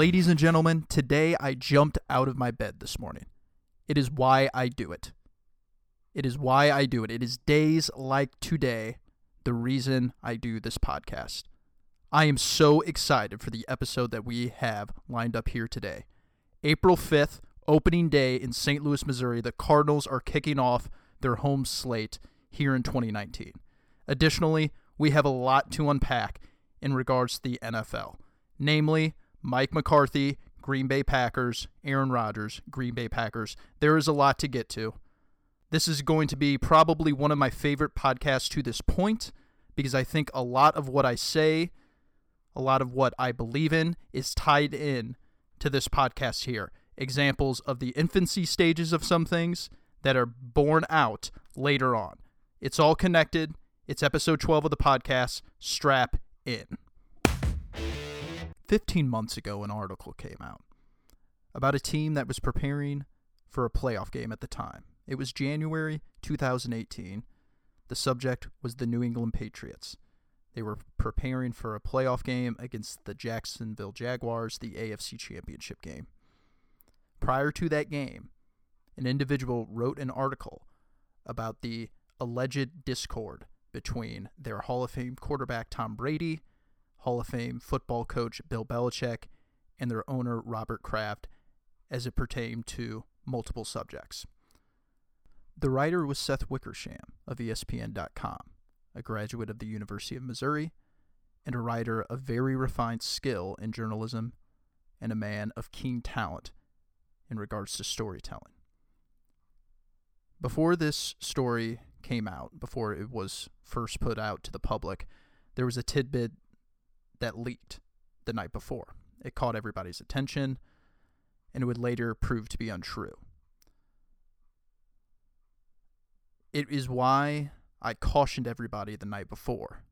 Ladies and gentlemen, today I jumped out of my bed this morning. It is why I do it. It is why I do it. It is days like today the reason I do this podcast. I am so excited for the episode that we have lined up here today. April 5th, opening day in St. Louis, Missouri, the Cardinals are kicking off their home slate here in 2019. Additionally, we have a lot to unpack in regards to the NFL, namely Mike McCarthy, Green Bay Packers, Aaron Rodgers, Green Bay Packers. There is a lot to get to. This is going to be probably one of my favorite podcasts to this point because I think a lot of what I say, a lot of what I believe in, is tied in to this podcast here. Examples of the infancy stages of some things that are born out later on. It's all connected. It's episode 12 of the podcast. Strap in. 15 months ago, an article came out about a team that was preparing for a playoff game at the time. It was January 2018. The subject was the New England Patriots. They were preparing for a playoff game against the Jacksonville Jaguars, the AFC Championship game. Prior to that game, an individual wrote an article about the alleged discord between their Hall of Fame quarterback Tom Brady, Hall of Fame football coach Bill Belichick, and their owner Robert Kraft as it pertained to multiple subjects. The writer was Seth Wickersham of ESPN.com, a graduate of the University of Missouri, and a writer of very refined skill in journalism and a man of keen talent in regards to storytelling. Before this story came out, before it was first put out to the public, there was a tidbit that leaked the night before. It caught everybody's attention, and it would later prove to be untrue. It is why I cautioned everybody the night before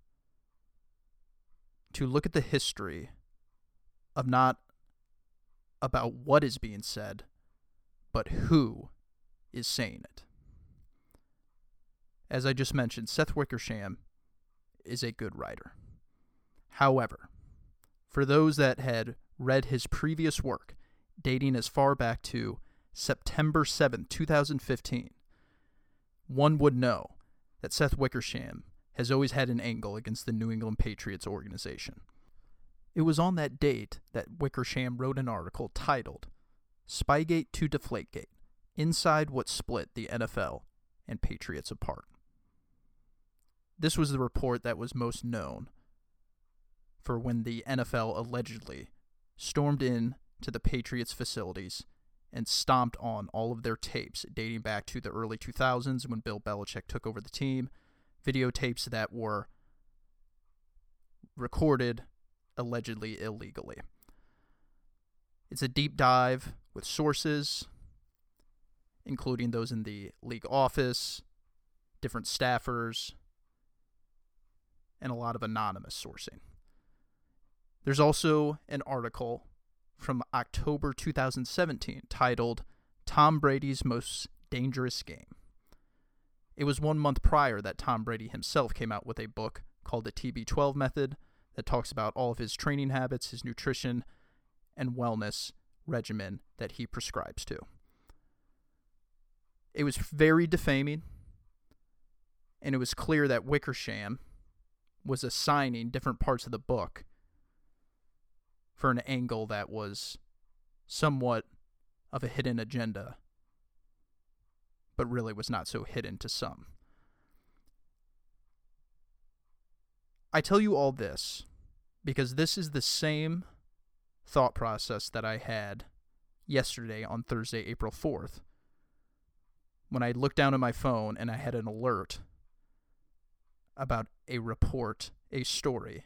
to look at the history of not about what is being said, but who is saying it. As I just mentioned, Seth Wickersham is a good writer. However, for those that had read his previous work, dating as far back to September 7, 2015, one would know that Seth Wickersham has always had an angle against the New England Patriots organization. It was on that date that Wickersham wrote an article titled Spygate to Deflategate Inside What Split the NFL and Patriots Apart. This was the report that was most known for when the NFL allegedly stormed in to the Patriots facilities and stomped on all of their tapes dating back to the early 2000s when Bill Belichick took over the team, videotapes that were recorded allegedly illegally. It's a deep dive with sources, including those in the league office, different staffers, and a lot of anonymous sourcing. There's also an article from October 2017 titled Tom Brady's Most Dangerous Game. It was one month prior that Tom Brady himself came out with a book called The TB12 Method that talks about all of his training habits, his nutrition, and wellness regimen that he prescribes to. It was very defaming, and it was clear that Wickersham was assigning different parts of the book for an angle that was somewhat of a hidden agenda, but really was not so hidden to some. I tell you all this because this is the same thought process that I had yesterday on Thursday, April 4th, when I looked down at my phone and I had an alert about a report, a story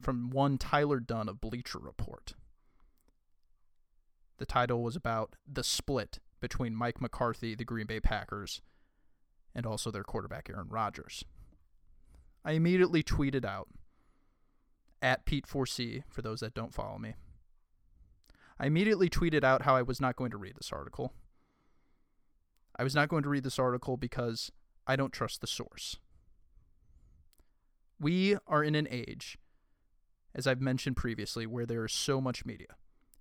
from one Tyler Dunne of Bleacher Report. The title was about the split between Mike McCarthy, the Green Bay Packers, and also their quarterback Aaron Rodgers. I immediately tweeted out at Pete4C for those that don't follow me. I immediately tweeted out how I was not going to read this article. I was not going to read this article because I don't trust the source. We are in an age as I've mentioned previously, where there is so much media.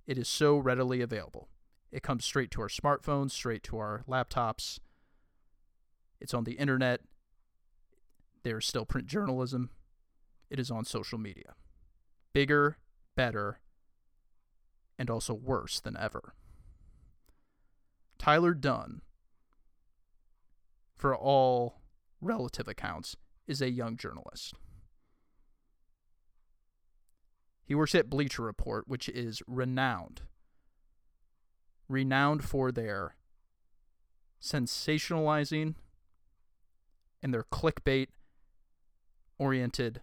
It is so readily available. It comes straight to our smartphones, straight to our laptops. It's on the internet. There's still print journalism. It is on social media. Bigger, better, and also worse than ever. Tyler Dunne, for all relative accounts, is a young journalist. He works at Bleacher Report, which is renowned. Renowned for their sensationalizing and their clickbait oriented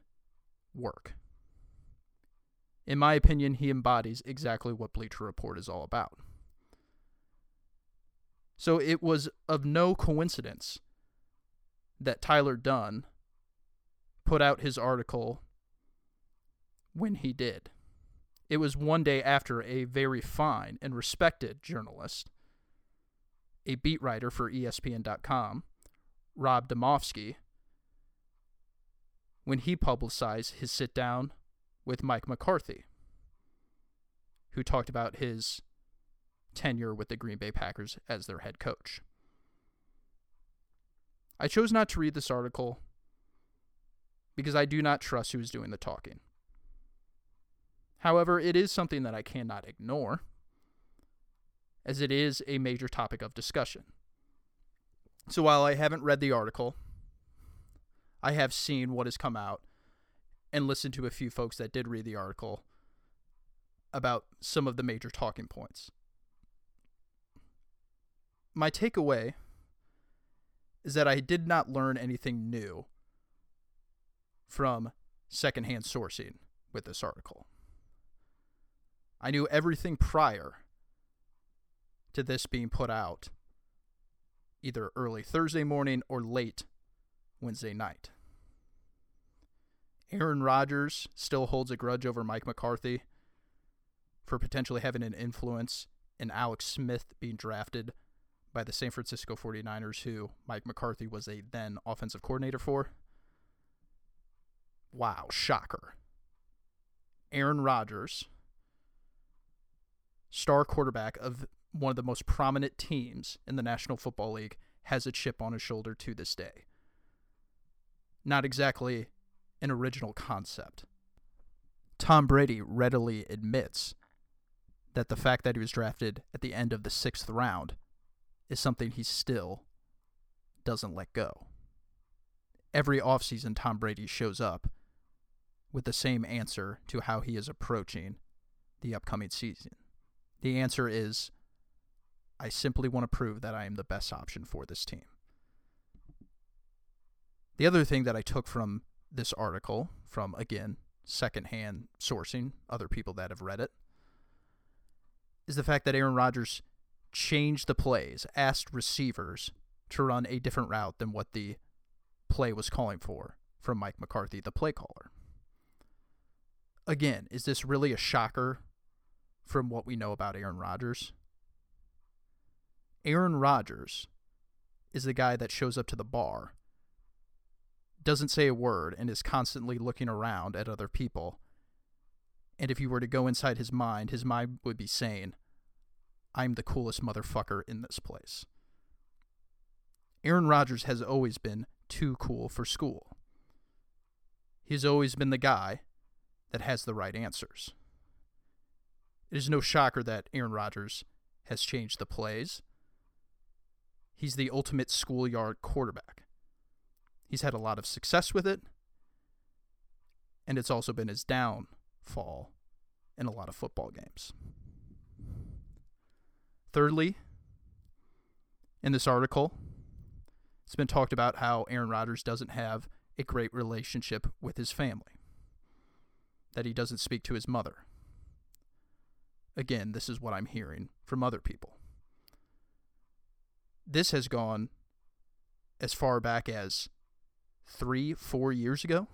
work. In my opinion, he embodies exactly what Bleacher Report is all about. So it was of no coincidence that Tyler Dunne put out his article when he did. It was one day after a very fine and respected journalist, a beat writer for ESPN.com, Rob Demovsky, when he publicized his sit down with Mike McCarthy, who talked about his tenure with the Green Bay Packers as their head coach. I chose not to read this article because I do not trust who is doing the talking. However, it is something that I cannot ignore, as it is a major topic of discussion. So while I haven't read the article, I have seen what has come out and listened to a few folks that did read the article about some of the major talking points. My takeaway is that I did not learn anything new from secondhand sourcing with this article. I knew everything prior to this being put out, either early Thursday morning or late Wednesday night. Aaron Rodgers still holds a grudge over Mike McCarthy for potentially having an influence in Alex Smith being drafted by the San Francisco 49ers, who Mike McCarthy was a then offensive coordinator for. Wow, shocker. Aaron Rodgers, star quarterback of one of the most prominent teams in the National Football League, has a chip on his shoulder to this day. Not exactly an original concept. Tom Brady readily admits that the fact that he was drafted at the end of the sixth round is something he still doesn't let go. Every offseason, Tom Brady shows up with the same answer to how he is approaching the upcoming season. The answer is I simply want to prove that I am the best option for this team. The other thing that I took from this article, from again, secondhand sourcing, other people that have read it, is the fact that Aaron Rodgers changed the plays, asked receivers to run a different route than what the play was calling for from Mike McCarthy, the play caller. Again, is this really a shocker from what we know about Aaron Rodgers? Aaron Rodgers is the guy that shows up to the bar, doesn't say a word, and is constantly looking around at other people. And if you were to go inside his mind, his mind would be saying, I'm the coolest motherfucker in this place. Aaron Rodgers has always been too cool for school. He's always been the guy that has the right answers. It is no shocker that Aaron Rodgers has changed the plays. He's the ultimate schoolyard quarterback. He's had a lot of success with it, and it's also been his downfall in a lot of football games. Thirdly, in this article, it's been talked about how Aaron Rodgers doesn't have a great relationship with his family, that he doesn't speak to his mother. Again, this is what I'm hearing from other people. This has gone as far back as three, four years ago.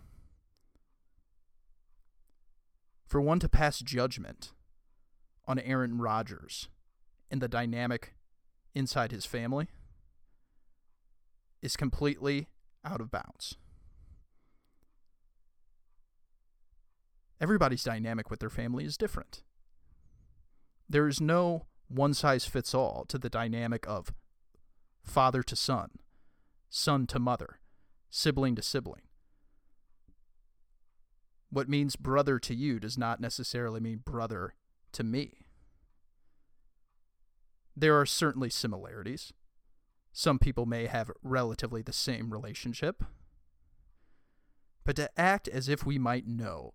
For one to pass judgment on Aaron Rodgers and the dynamic inside his family is completely out of bounds. Everybody's dynamic with their family is different. There is no one size fits all to the dynamic of father to son, son to mother, sibling to sibling. What means brother to you does not necessarily mean brother to me. There are certainly similarities. Some people may have relatively the same relationship. But to act as if we might know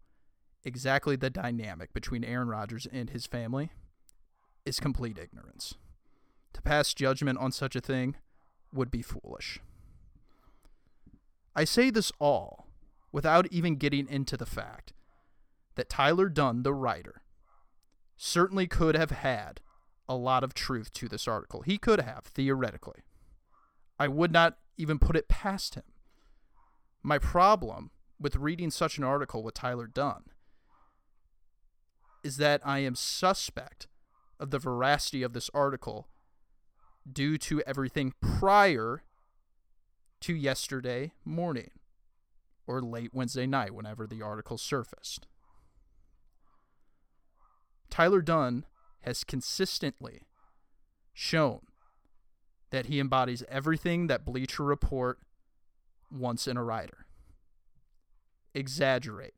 exactly the dynamic between Aaron Rodgers and his family is complete ignorance. To pass judgment on such a thing would be foolish. I say this all without even getting into the fact that Tyler Dunne, the writer, certainly could have had a lot of truth to this article. He could have, theoretically. I would not even put it past him. My problem with reading such an article with Tyler Dunne is that I am suspect of the veracity of this article due to everything prior to yesterday morning or late Wednesday night, whenever the article surfaced. Tyler Dunne has consistently shown that he embodies everything that Bleacher Report wants in a writer. Exaggerate,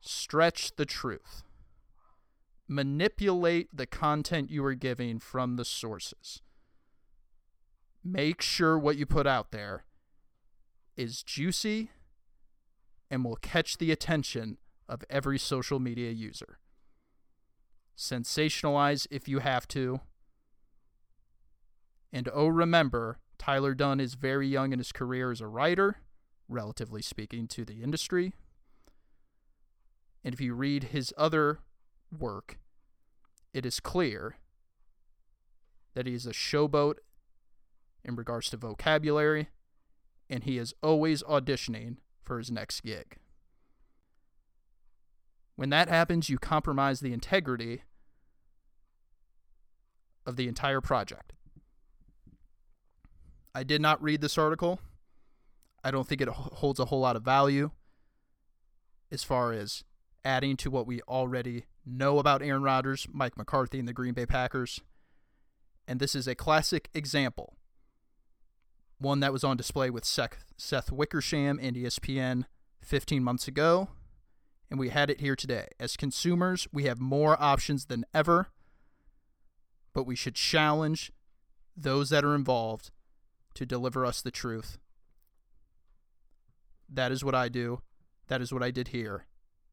stretch the truth, manipulate the content you are giving from the sources. Make sure what you put out there is juicy and will catch the attention of every social media user. Sensationalize if you have to. And oh, remember, Tyler Dunne is very young in his career as a writer, relatively speaking, to the industry. And if you read his other work, it is clear that he is a showboat in regards to vocabulary, and he is always auditioning for his next gig. When that happens, you compromise the integrity of the entire project. I did not read this article. I don't think it holds a whole lot of value as far as adding to what we already know about Aaron Rodgers, Mike McCarthy, and the Green Bay Packers. And this is a classic example. One that was on display with Seth, Wickersham and ESPN 15 months ago. And we had it here today. As consumers, we have more options than ever, but we should challenge those that are involved to deliver us the truth. That is what I do. That is what I did here.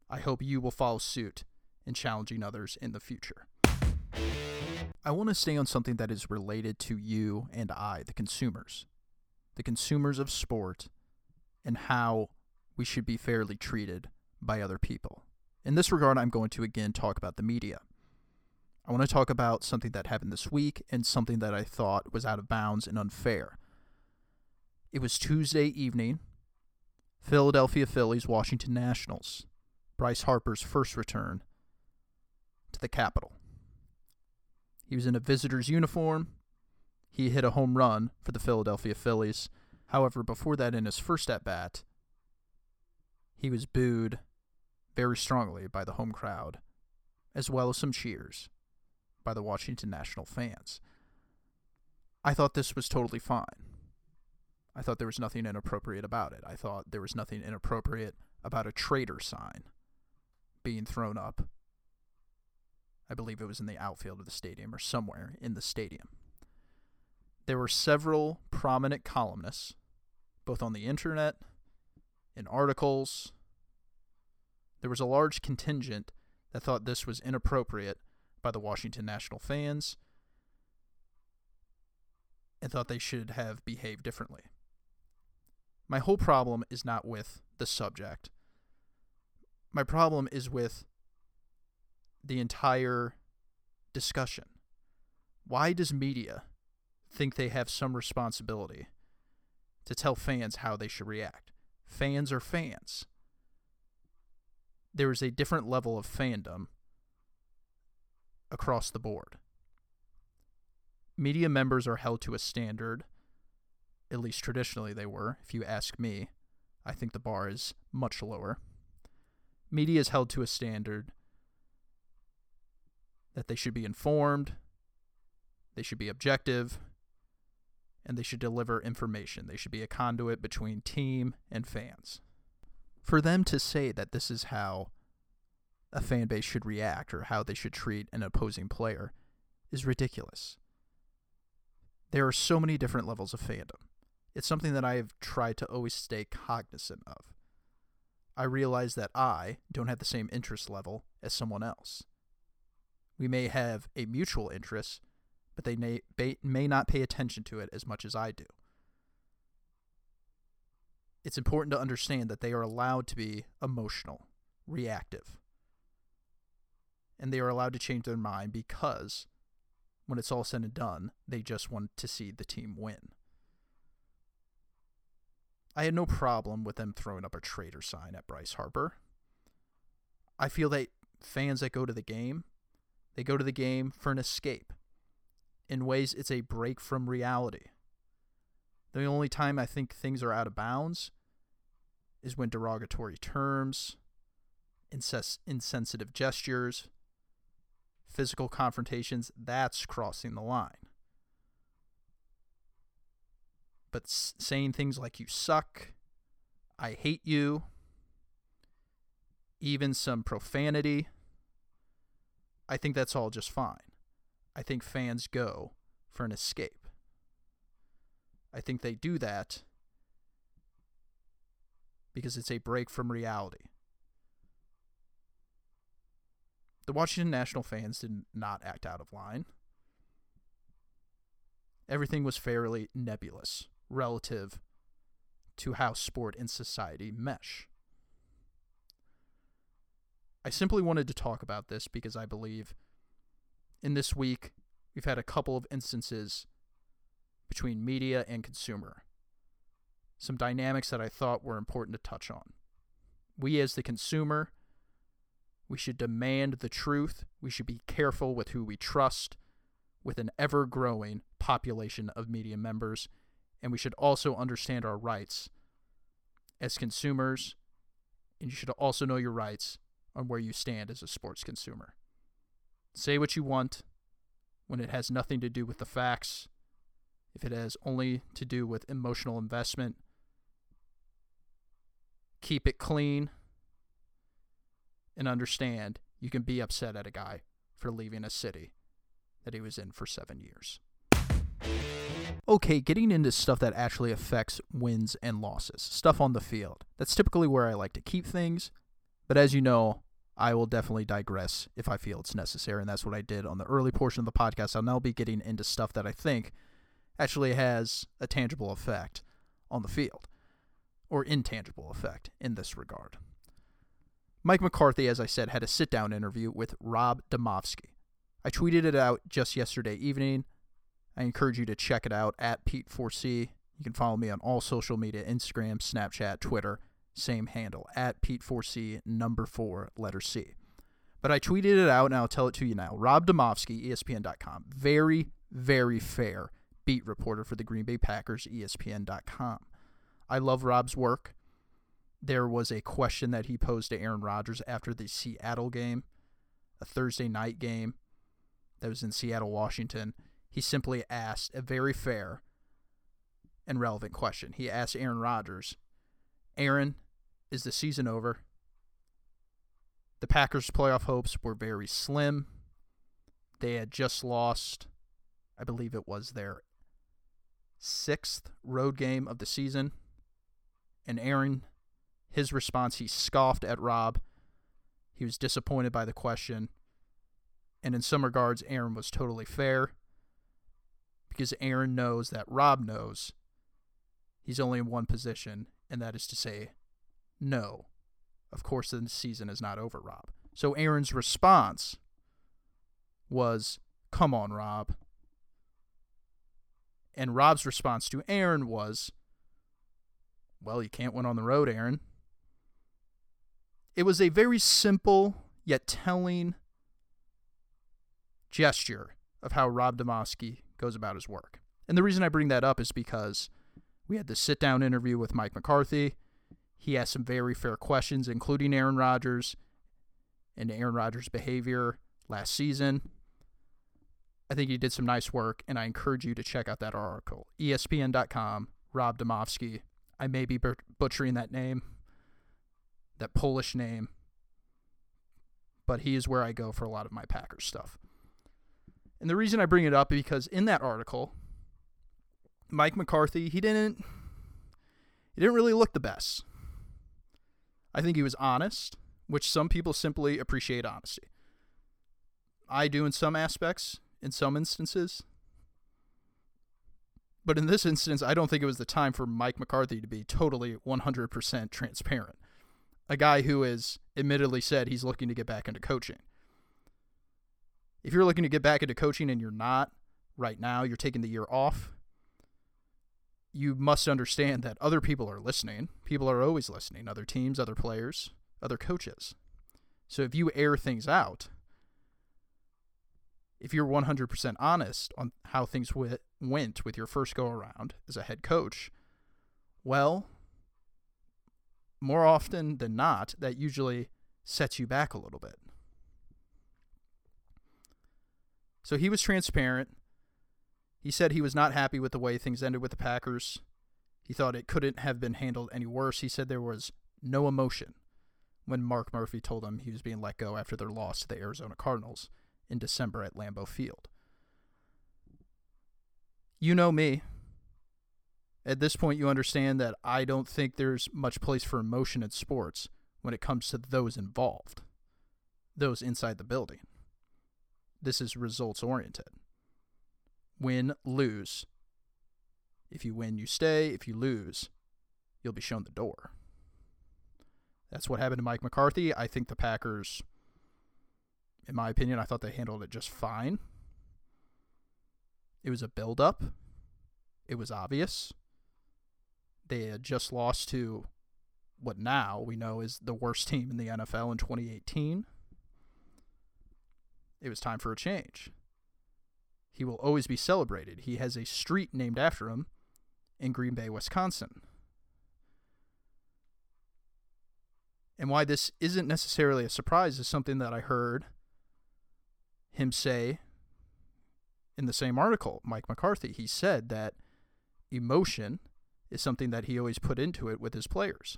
I hope you will follow suit in challenging others in the future. I want to stay on something that is related to you and I, the consumers, the consumers of sport, and how we should be fairly treated by other people. In this regard, I'm going to again talk about the media. I want to talk about something that happened this week and something that I thought was out of bounds and unfair. It was Tuesday evening. Philadelphia Phillies, Washington Nationals. Bryce Harper's first return to the Capitol. He was in a visitor's uniform. He hit a home run for the Philadelphia Phillies. However, before that, in his first at bat, he was booed very strongly by the home crowd, as well as some cheers by the Washington National fans. I thought this was totally fine. I thought there was nothing inappropriate about it. I thought there was nothing inappropriate about a traitor sign being thrown up. I believe it was in the outfield of the stadium or somewhere in the stadium. There were several prominent columnists, both on the internet, in articles. There was a large contingent that thought this was inappropriate by the Washington National fans and thought they should have behaved differently. My whole problem is not with the subject my problem is with the entire discussion. Why does media think they have some responsibility to tell fans how they should react? Fans are fans. There is a different level of fandom across the board. Media members are held to a standard, at least traditionally they were. If you ask me, I think the bar is much lower media is held to a standard that they should be informed, they should be objective, and they should deliver information. They should be a conduit between team and fans. For them to say that this is how a fan base should react or how they should treat an opposing player is ridiculous. There are so many different levels of fandom. It's something that I have tried to always stay cognizant of. I realize that I don't have the same interest level as someone else. We may have a mutual interest, but they may, may not pay attention to it as much as I do. It's important to understand that they are allowed to be emotional, reactive, and they are allowed to change their mind because when it's all said and done, they just want to see the team win. I had no problem with them throwing up a traitor sign at Bryce Harper. I feel that fans that go to the game, they go to the game for an escape. In ways, it's a break from reality. The only time I think things are out of bounds is when derogatory terms, incess- insensitive gestures, physical confrontations, that's crossing the line. But s- saying things like you suck, I hate you, even some profanity, I think that's all just fine. I think fans go for an escape. I think they do that because it's a break from reality. The Washington National fans did not act out of line. Everything was fairly nebulous relative to how sport and society mesh. I simply wanted to talk about this because I believe in this week we've had a couple of instances between media and consumer. Some dynamics that I thought were important to touch on. We, as the consumer, we should demand the truth. We should be careful with who we trust with an ever growing population of media members. And we should also understand our rights as consumers. And you should also know your rights on where you stand as a sports consumer. Say what you want when it has nothing to do with the facts, if it has only to do with emotional investment. Keep it clean and understand you can be upset at a guy for leaving a city that he was in for seven years. Okay, getting into stuff that actually affects wins and losses, stuff on the field. That's typically where I like to keep things, but as you know, I will definitely digress if I feel it's necessary, and that's what I did on the early portion of the podcast. I'll now be getting into stuff that I think actually has a tangible effect on the field, or intangible effect in this regard. Mike McCarthy, as I said, had a sit down interview with Rob Demovsky. I tweeted it out just yesterday evening. I encourage you to check it out at Pete4C. You can follow me on all social media Instagram, Snapchat, Twitter, same handle, at Pete4C, number four, letter C. But I tweeted it out and I'll tell it to you now. Rob Demovsky, ESPN.com. Very, very fair beat reporter for the Green Bay Packers, ESPN.com. I love Rob's work there was a question that he posed to Aaron Rodgers after the Seattle game, a Thursday night game that was in Seattle, Washington. He simply asked a very fair and relevant question. He asked Aaron Rodgers, Aaron, is the season over? The Packers' playoff hopes were very slim. They had just lost, I believe it was their sixth road game of the season. And Aaron his response, he scoffed at Rob. He was disappointed by the question. And in some regards, Aaron was totally fair because Aaron knows that Rob knows he's only in one position, and that is to say, no. Of course, the season is not over, Rob. So Aaron's response was, Come on, Rob. And Rob's response to Aaron was, Well, you can't win on the road, Aaron. It was a very simple yet telling gesture of how Rob Demovsky goes about his work. And the reason I bring that up is because we had the sit down interview with Mike McCarthy. He asked some very fair questions, including Aaron Rodgers and Aaron Rodgers' behavior last season. I think he did some nice work, and I encourage you to check out that article. ESPN.com, Rob Demovsky. I may be butchering that name, that Polish name, but he is where I go for a lot of my Packers stuff. And the reason I bring it up is because in that article, Mike McCarthy, he didn't he didn't really look the best. I think he was honest, which some people simply appreciate honesty. I do in some aspects, in some instances. But in this instance, I don't think it was the time for Mike McCarthy to be totally 100% transparent. A guy who has admittedly said he's looking to get back into coaching. If you're looking to get back into coaching and you're not right now, you're taking the year off, you must understand that other people are listening. People are always listening other teams, other players, other coaches. So if you air things out, if you're 100% honest on how things w- went with your first go around as a head coach, well, more often than not, that usually sets you back a little bit. So he was transparent. He said he was not happy with the way things ended with the Packers. He thought it couldn't have been handled any worse. He said there was no emotion when Mark Murphy told him he was being let go after their loss to the Arizona Cardinals in December at Lambeau Field. You know me. At this point, you understand that I don't think there's much place for emotion in sports when it comes to those involved, those inside the building. This is results oriented win, lose. If you win, you stay. If you lose, you'll be shown the door. That's what happened to Mike McCarthy. I think the Packers, in my opinion, I thought they handled it just fine. It was a build-up. It was obvious. They had just lost to what now we know is the worst team in the NFL in 2018. It was time for a change. He will always be celebrated. He has a street named after him in Green Bay, Wisconsin. And why this isn't necessarily a surprise is something that I heard him say in the same article, Mike McCarthy. He said that emotion is something that he always put into it with his players.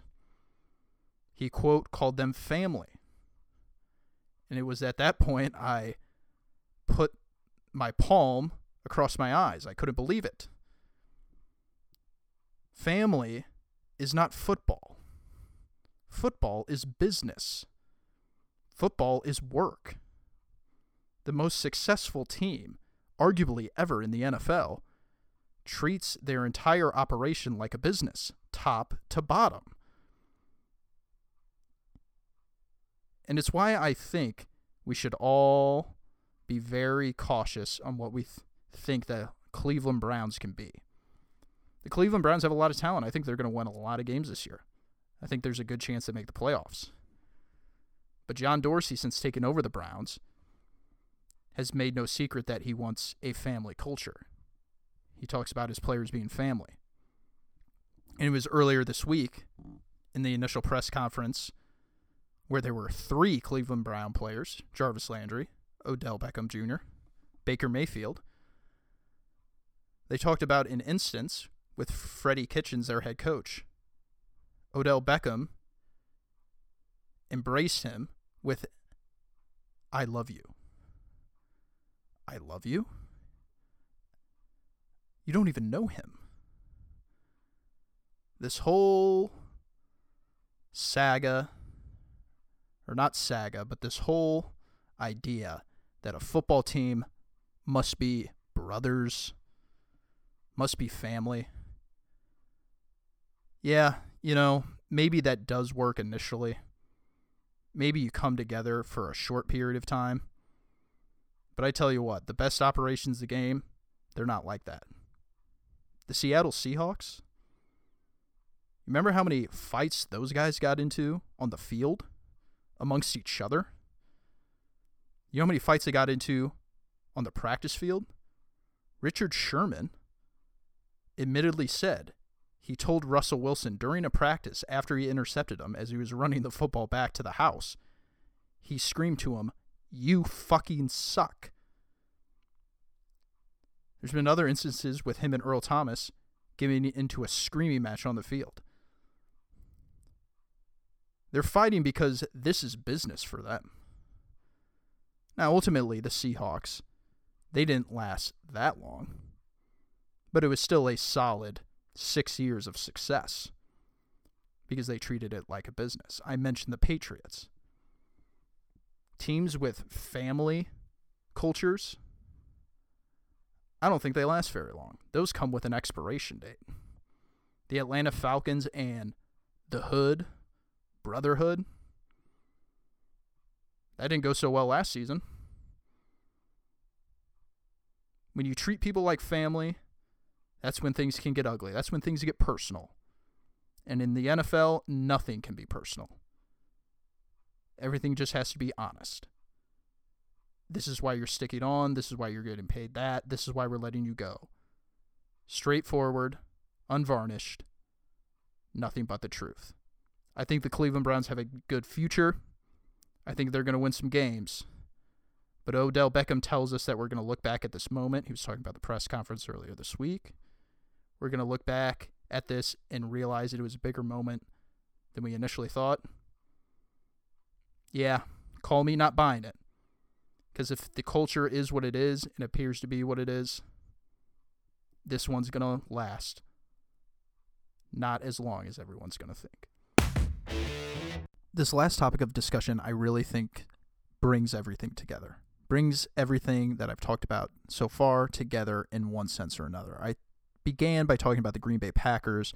He, quote, called them family. And it was at that point I put my palm across my eyes. I couldn't believe it. Family is not football. Football is business. Football is work. The most successful team, arguably ever in the NFL, treats their entire operation like a business, top to bottom. And it's why I think we should all be very cautious on what we th- think the Cleveland Browns can be. The Cleveland Browns have a lot of talent. I think they're going to win a lot of games this year. I think there's a good chance they make the playoffs. But John Dorsey, since taking over the Browns, has made no secret that he wants a family culture. He talks about his players being family. And it was earlier this week in the initial press conference where there were three Cleveland Brown players Jarvis Landry, Odell Beckham Jr., Baker Mayfield. They talked about an instance with Freddie Kitchens, their head coach. Odell Beckham embraced him with, I love you. I love you? You don't even know him. This whole saga, or not saga, but this whole idea that a football team must be brothers, must be family. Yeah, you know, maybe that does work initially. Maybe you come together for a short period of time. But I tell you what, the best operations the game, they're not like that. The Seattle Seahawks, remember how many fights those guys got into on the field amongst each other? You know how many fights they got into on the practice field? Richard Sherman admittedly said he told Russell Wilson during a practice after he intercepted him as he was running the football back to the house, he screamed to him, You fucking suck. There's been other instances with him and Earl Thomas getting into a screaming match on the field. They're fighting because this is business for them. Now, ultimately, the Seahawks, they didn't last that long, but it was still a solid six years of success because they treated it like a business. I mentioned the Patriots. Teams with family cultures, I don't think they last very long. Those come with an expiration date. The Atlanta Falcons and the Hood, Brotherhood, that didn't go so well last season. When you treat people like family, that's when things can get ugly. That's when things get personal. And in the NFL, nothing can be personal. Everything just has to be honest. This is why you're sticking on. This is why you're getting paid that. This is why we're letting you go. Straightforward, unvarnished, nothing but the truth. I think the Cleveland Browns have a good future. I think they're going to win some games. But Odell Beckham tells us that we're going to look back at this moment. He was talking about the press conference earlier this week. We're going to look back at this and realize that it was a bigger moment than we initially thought. Yeah, call me not buying it. Because if the culture is what it is and appears to be what it is, this one's going to last. Not as long as everyone's going to think. This last topic of discussion, I really think brings everything together. Brings everything that I've talked about so far together in one sense or another. I began by talking about the Green Bay Packers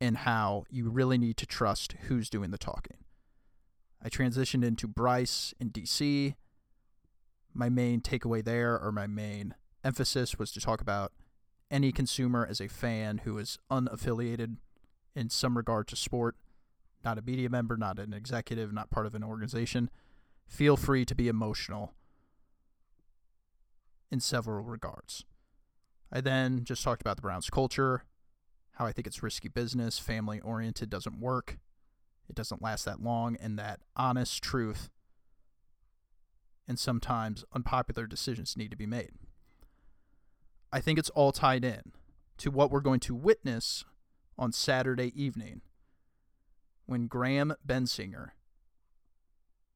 and how you really need to trust who's doing the talking. I transitioned into Bryce in DC. My main takeaway there, or my main emphasis, was to talk about any consumer as a fan who is unaffiliated in some regard to sport, not a media member, not an executive, not part of an organization. Feel free to be emotional in several regards. I then just talked about the Browns culture, how I think it's risky business, family oriented, doesn't work, it doesn't last that long, and that honest truth and sometimes unpopular decisions need to be made. I think it's all tied in to what we're going to witness on Saturday evening when Graham Bensinger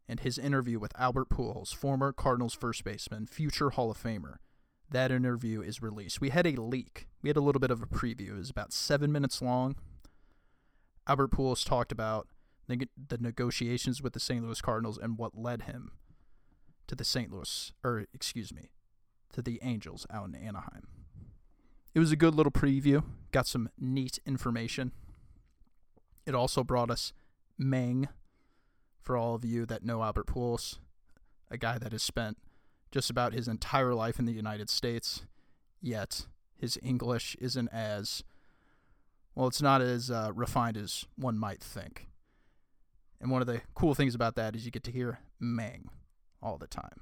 and his interview with Albert Pujols, former Cardinals first baseman, future Hall of Famer, that interview is released. We had a leak. We had a little bit of a preview. It was about seven minutes long. Albert Pujols talked about the, the negotiations with the St. Louis Cardinals and what led him to the St. Louis, or excuse me, to the Angels out in Anaheim. It was a good little preview. Got some neat information. It also brought us Meng, for all of you that know Albert Pujols, a guy that has spent just about his entire life in the United States, yet his English isn't as well, it's not as uh, refined as one might think. And one of the cool things about that is you get to hear Meng all the time.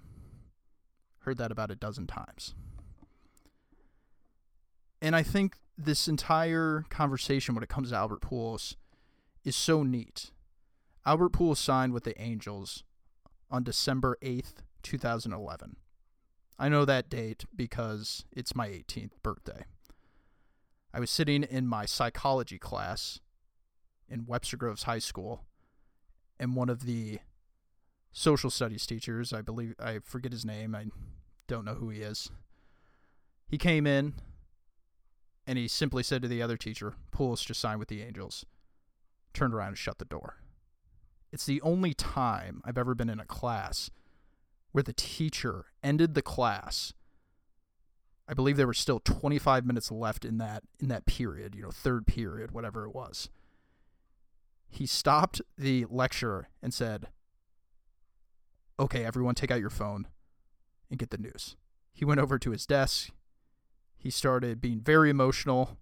Heard that about a dozen times. And I think this entire conversation when it comes to Albert Pujols is so neat. Albert Pujols signed with the Angels on December 8th, 2011. I know that date because it's my 18th birthday. I was sitting in my psychology class in Webster Groves High School, and one of the social studies teachers, I believe, I forget his name, I don't know who he is, he came in and he simply said to the other teacher, Pujols just signed with the Angels, turned around and shut the door. It's the only time I've ever been in a class where the teacher ended the class. I believe there were still 25 minutes left in that in that period, you know, third period, whatever it was. He stopped the lecture and said, "Okay, everyone take out your phone and get the news." He went over to his desk. He started being very emotional.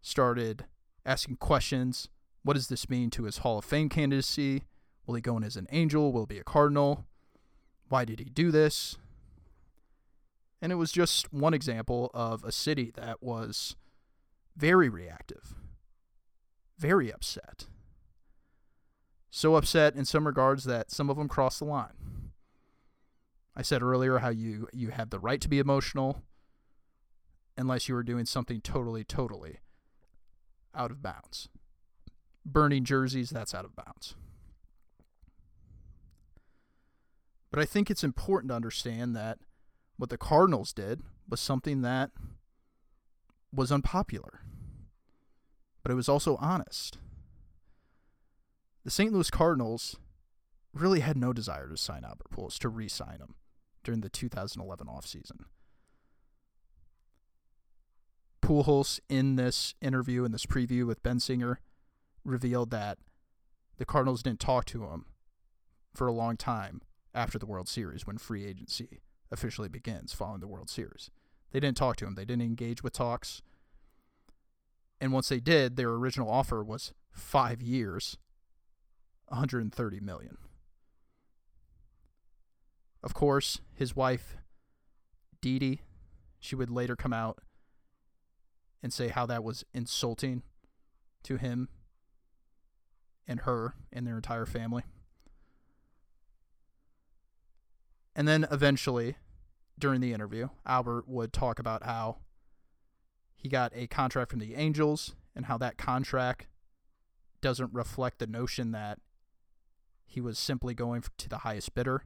Started asking questions. What does this mean to his Hall of Fame candidacy? Will he go in as an angel? Will he be a cardinal? Why did he do this? And it was just one example of a city that was very reactive, very upset. So upset in some regards that some of them crossed the line. I said earlier how you you have the right to be emotional unless you are doing something totally totally out of bounds. Burning jerseys, that's out of bounds. But I think it's important to understand that what the Cardinals did was something that was unpopular, but it was also honest. The St. Louis Cardinals really had no desire to sign Albert Pujols, to re sign him during the 2011 offseason. Pujols, in this interview, in this preview with Ben Singer revealed that the Cardinals didn't talk to him for a long time after the World Series when free agency officially begins following the World Series. They didn't talk to him. They didn't engage with talks. And once they did, their original offer was 5 years, 130 million. Of course, his wife Didi, she would later come out and say how that was insulting to him and her and their entire family. And then eventually, during the interview, Albert would talk about how he got a contract from the Angels and how that contract doesn't reflect the notion that he was simply going to the highest bidder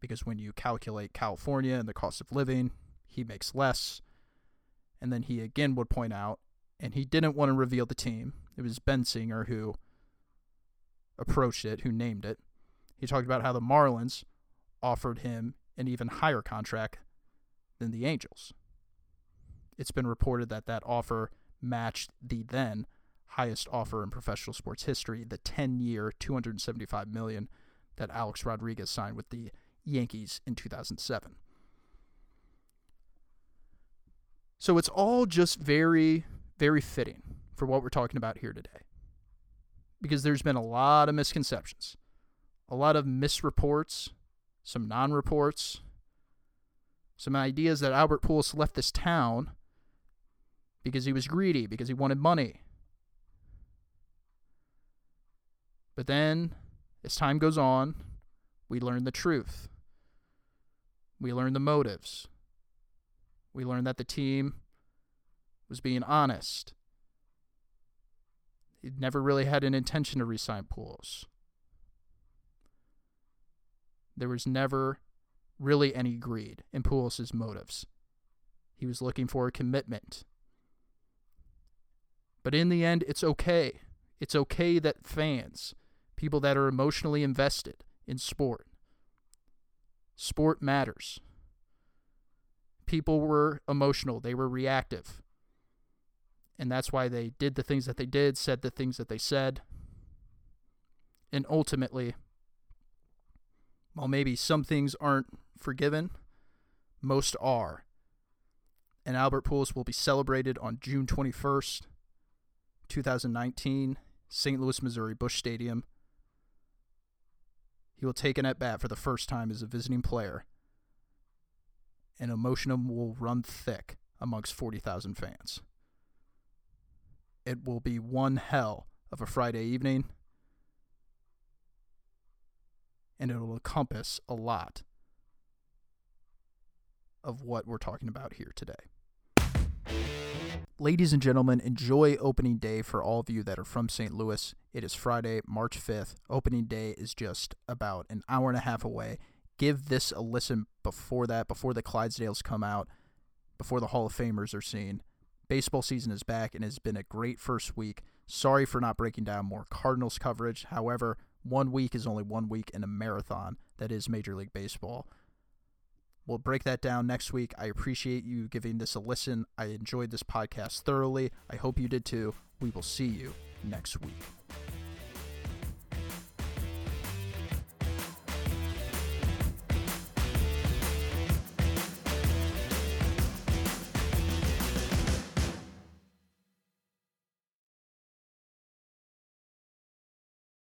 because when you calculate California and the cost of living, he makes less. And then he again would point out, and he didn't want to reveal the team. It was Ben Singer who approached it, who named it. He talked about how the Marlins offered him an even higher contract than the Angels. It's been reported that that offer matched the then highest offer in professional sports history, the 10-year, 275 million that Alex Rodriguez signed with the Yankees in 2007. So it's all just very very fitting for what we're talking about here today. Because there's been a lot of misconceptions, a lot of misreports, some non reports, some ideas that Albert Pujols left this town because he was greedy, because he wanted money. But then, as time goes on, we learn the truth. We learn the motives. We learned that the team was being honest. He never really had an intention to resign Pujols. There was never really any greed in Pujols' motives. He was looking for a commitment. But in the end, it's okay. It's okay that fans, people that are emotionally invested in sport, sport matters. People were emotional, they were reactive. And that's why they did the things that they did, said the things that they said. And ultimately, while maybe some things aren't forgiven, most are. And Albert Pujols will be celebrated on June 21st, 2019, St. Louis, Missouri, Busch Stadium. He will take an at bat for the first time as a visiting player, and emotion will run thick amongst 40,000 fans. It will be one hell of a Friday evening and it will encompass a lot of what we're talking about here today. Ladies and gentlemen, enjoy opening day for all of you that are from St. Louis. It is Friday, March 5th. Opening day is just about an hour and a half away. Give this a listen before that, before the Clydesdales come out, before the Hall of Famers are seen. Baseball season is back and has been a great first week. Sorry for not breaking down more Cardinals coverage. However, one week is only one week in a marathon that is Major League Baseball. We'll break that down next week. I appreciate you giving this a listen. I enjoyed this podcast thoroughly. I hope you did too. We will see you next week.